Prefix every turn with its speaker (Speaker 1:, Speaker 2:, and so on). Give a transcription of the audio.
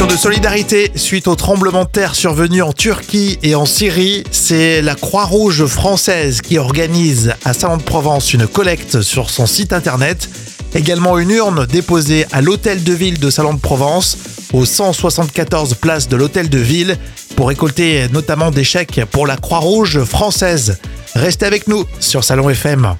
Speaker 1: Action de solidarité suite au tremblement de terre survenu en Turquie et en Syrie. C'est la Croix-Rouge française qui organise à Salon-de-Provence une collecte sur son site internet. Également une urne déposée à l'hôtel de ville de Salon-de-Provence, aux 174 places de l'hôtel de ville, pour récolter notamment des chèques pour la Croix-Rouge française. Restez avec nous sur Salon FM.